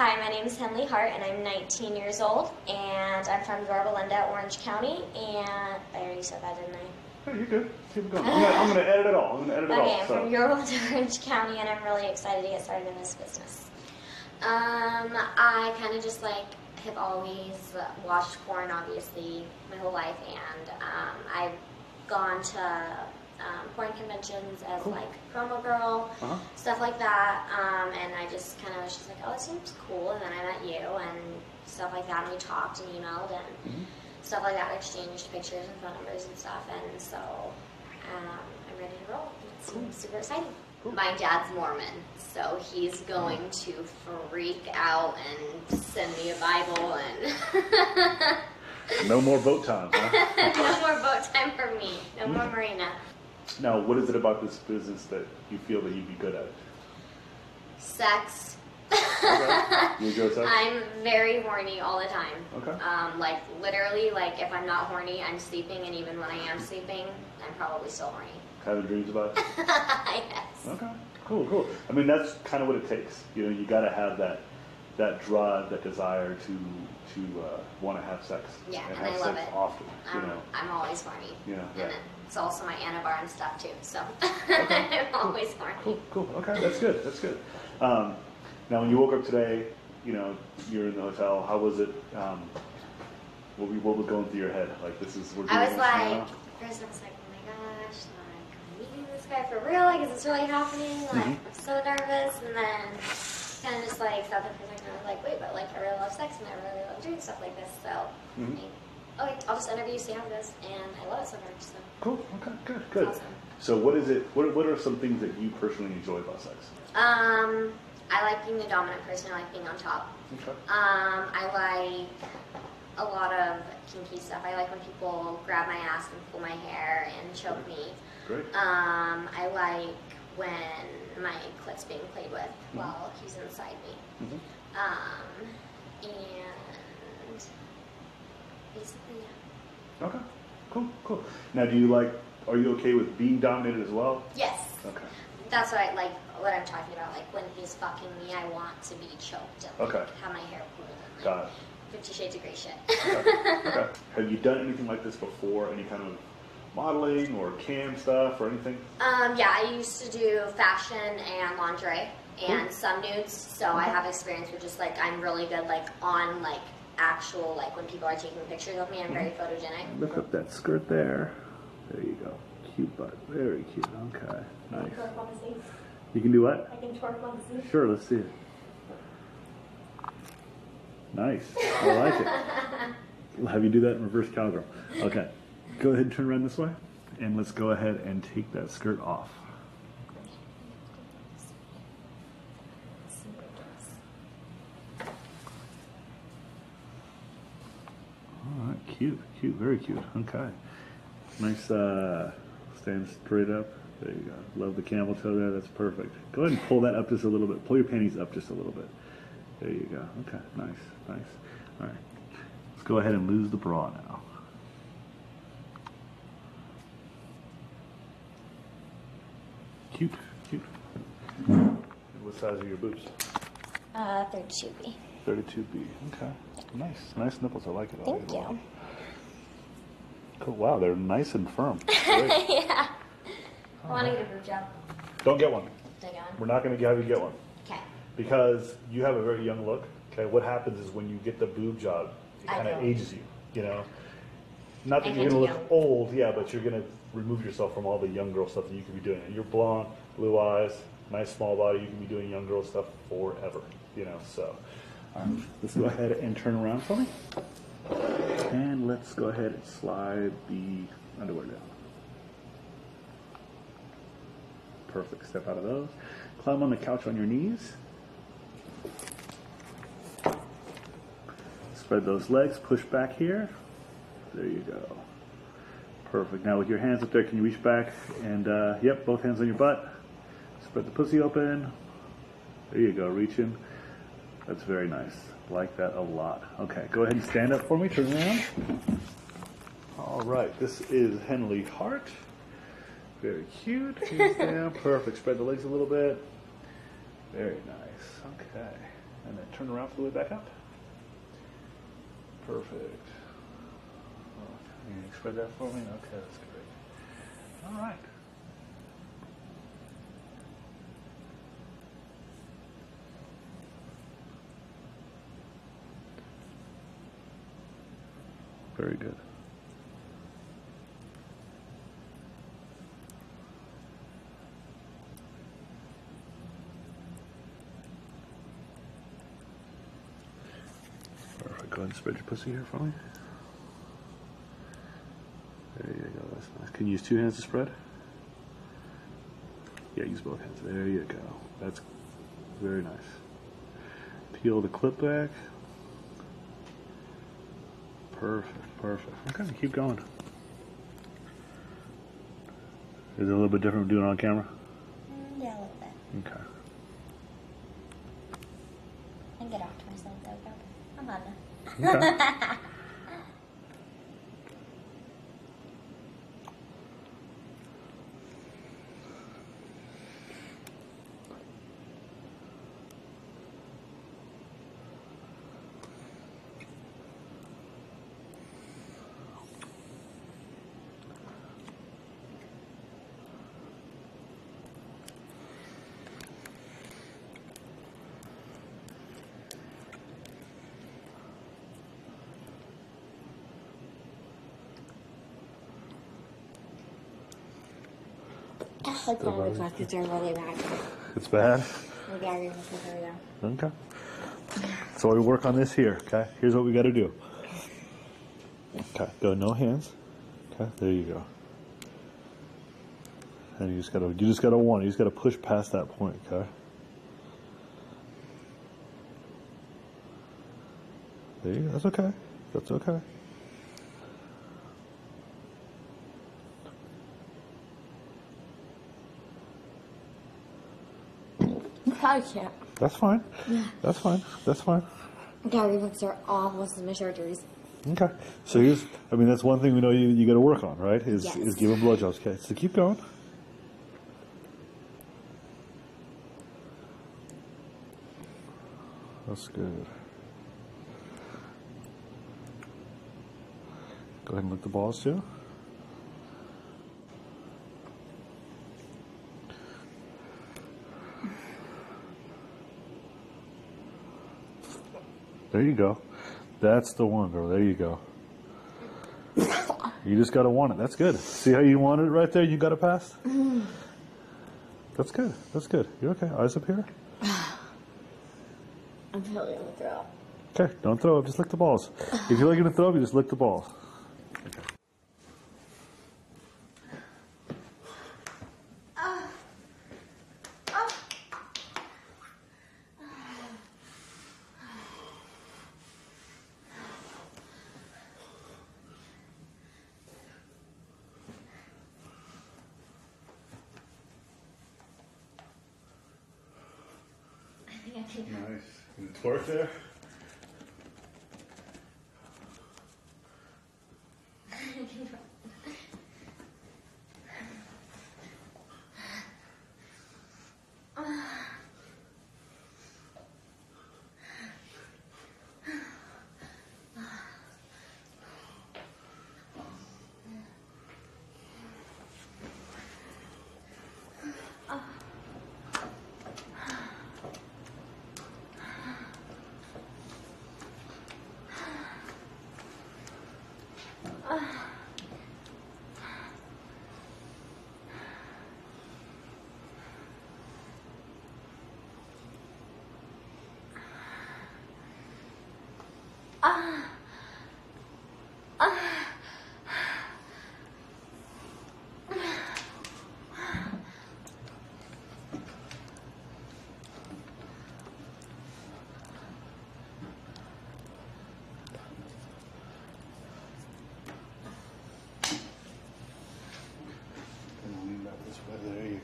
Hi, my name is Henley Hart, and I'm 19 years old, and I'm from Yorba Linda, Orange County, and I already said that, didn't I? Hey, you're good. Keep going. I'm gonna, I'm gonna edit it all. I'm gonna edit it Okay, all. I'm So. from Yorba Linda, Orange County, and I'm really excited to get started in this business. Um, I kind of just like have always watched porn, obviously, my whole life, and um, I've gone to um, porn conventions as Cool. like promo girl, Uh-huh. Stuff like that. Um, and I just kind of was just like, oh, it seems cool. And then I met you and stuff like that, and we talked and emailed and Mhm. stuff like that, exchanged pictures and phone numbers and stuff. And so um, I'm ready to roll. It's Cool. super exciting. Cool. My dad's Mormon, so he's going to freak out and send me a Bible and No more boat time, huh? no more boat time for me. No more marina. Now, what is it about this business that you feel that you'd be good at? sex. Okay. You enjoy sex? I'm very horny all the time. Okay. Um, like literally, like if I'm not horny, I'm sleeping, and even when I am sleeping, I'm probably still horny. Having dreams about it? yes. Okay. Cool, cool. I mean, that's kind of what it takes. You know, you got to have that that drive, that desire to to uh, want to have sex. Yeah, and and have I love sex it. often. You I'm, know. I'm always horny. Yeah, yeah. And it's also my Anabar and stuff too, so Okay. I'm always horny. Cool, cool. Okay, that's good. That's good. Um, now, when you woke up today, you know, you're in the hotel. How was it? Um, what, what was going through your head? Like, this is we're doing I was like, first I was like, oh my gosh, like, I'm meeting this guy for real, like, is this really happening? Like, Mhm. I'm so nervous, and then kind of just like sat there for a I was like, wait, but like, I really love sex, and I really love doing stuff like this, so, Mhm. I, okay, I'll just interview, you, see how it goes, and I love it so much. so. Cool. Okay. Good. Good. Awesome. So, what is it? What, what are some things that you personally enjoy about sex? Um, I like being the dominant person, I like being on top. Okay. Um, I like a lot of kinky stuff. I like when people grab my ass and pull my hair and choke me. Great. Um, I like when my clit's being played with while he's inside me. Mhm. Um, and basically, yeah. Okay. Cool. Cool. Now, do you like? Are you okay with being dominated as well? Yes. Okay. That's what I like. What I'm talking about, like when he's fucking me, I want to be choked and like, Okay. have my hair pulled. And, like, Got it. Fifty Shades of Grey shit. Okay. okay. Have you done anything like this before? Any kind of modeling or cam stuff or anything? Um, yeah, I used to do fashion and lingerie and Cool. some nudes, so I have experience with just like I'm really good like on like actual like when people are taking pictures of me, I'm very Mm-hmm. photogenic. Lift up that skirt there. There you go. Cute butt. Very cute. Okay. Nice. Twerk on the seat. You can do what? I can twerk on the seat. Sure, let's see it. Nice. I like it. We'll have you do that in reverse cowgirl. Okay. Go ahead and turn around this way. And let's go ahead and take that skirt off. All right, cute, cute, very cute. Okay. Nice, uh, stand straight up. There you go. Love the camel toe there. That's perfect. Go ahead and pull that up just a little bit. Pull your panties up just a little bit. There you go. Okay, nice, nice. All right. Let's go ahead and lose the bra now. Cute, cute. And what size are your boobs? Uh, third tubey. 32B. Okay. Nice. Nice nipples. I like it. I like Thank it a lot. you. Cool. Wow, they're nice and firm. Great. yeah. I want to get a boob job. Don't get one. We're not going to have you get one Okay. because you have a very young look. Okay. What happens is when you get the boob job, it I kind of ages you. You know. Not that I you're get going to young. look old, yeah, but you're going to remove yourself from all the young girl stuff that you could be doing. You're blonde, blue eyes, nice small body. You can be doing young girl stuff forever. You know. So um, let's go ahead and turn around for me. And let's go ahead and slide the underwear down. Perfect. Step out of those. Climb on the couch on your knees. Spread those legs. Push back here. There you go. Perfect. Now with your hands up there, can you reach back and, uh, yep, both hands on your butt. Spread the pussy open. There you go. Reaching. That's very nice. Like that a lot. Okay, go ahead and stand up for me. Turn around. All right. This is Henley Hart. Very cute. Hands down. Perfect. Spread the legs a little bit. Very nice. Okay. And then turn around all the way back up. Perfect. You spread that for me? Okay, that's great. All right. Very good. Perfect. Go ahead and spread your pussy here for me. There you go. That's nice. Can you use two hands to spread? Yeah, use both hands. There you go. That's very nice. Peel the clip back. Perfect, perfect. Okay, keep going. Is it a little bit different from doing it on camera? Mm, yeah, a little bit. Okay. I can get off to myself though. Go. I'm on now. Okay. God, the glasses are really bad. it's bad. Maybe I didn't think they were Okay. So we work on this here, okay? Here's what we got to do. Okay, go no hands. Okay, there you go. And you just gotta, you just gotta want, you just gotta push past that point, okay? There you go. That's okay. That's okay. I can't. That's fine. Yeah. That's fine. That's fine. Gary looks are all most of my surgeries. Okay. So here's, I mean, that's one thing we know you, you got to work on, right? Is Yes. is giving blowjobs. Okay. So keep going. That's good. Go ahead and lick the balls too. There you go. That's the one, girl. There you go. You just gotta want it. That's good. See how you want it right there? You got it passed? Mm-hmm. That's good. That's good. You okay? Eyes up here? I'm totally gonna throw up. Okay, don't throw up. Just lick the balls. If you're looking to throw up, you just lick the balls. I think I can.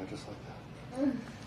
there just like that.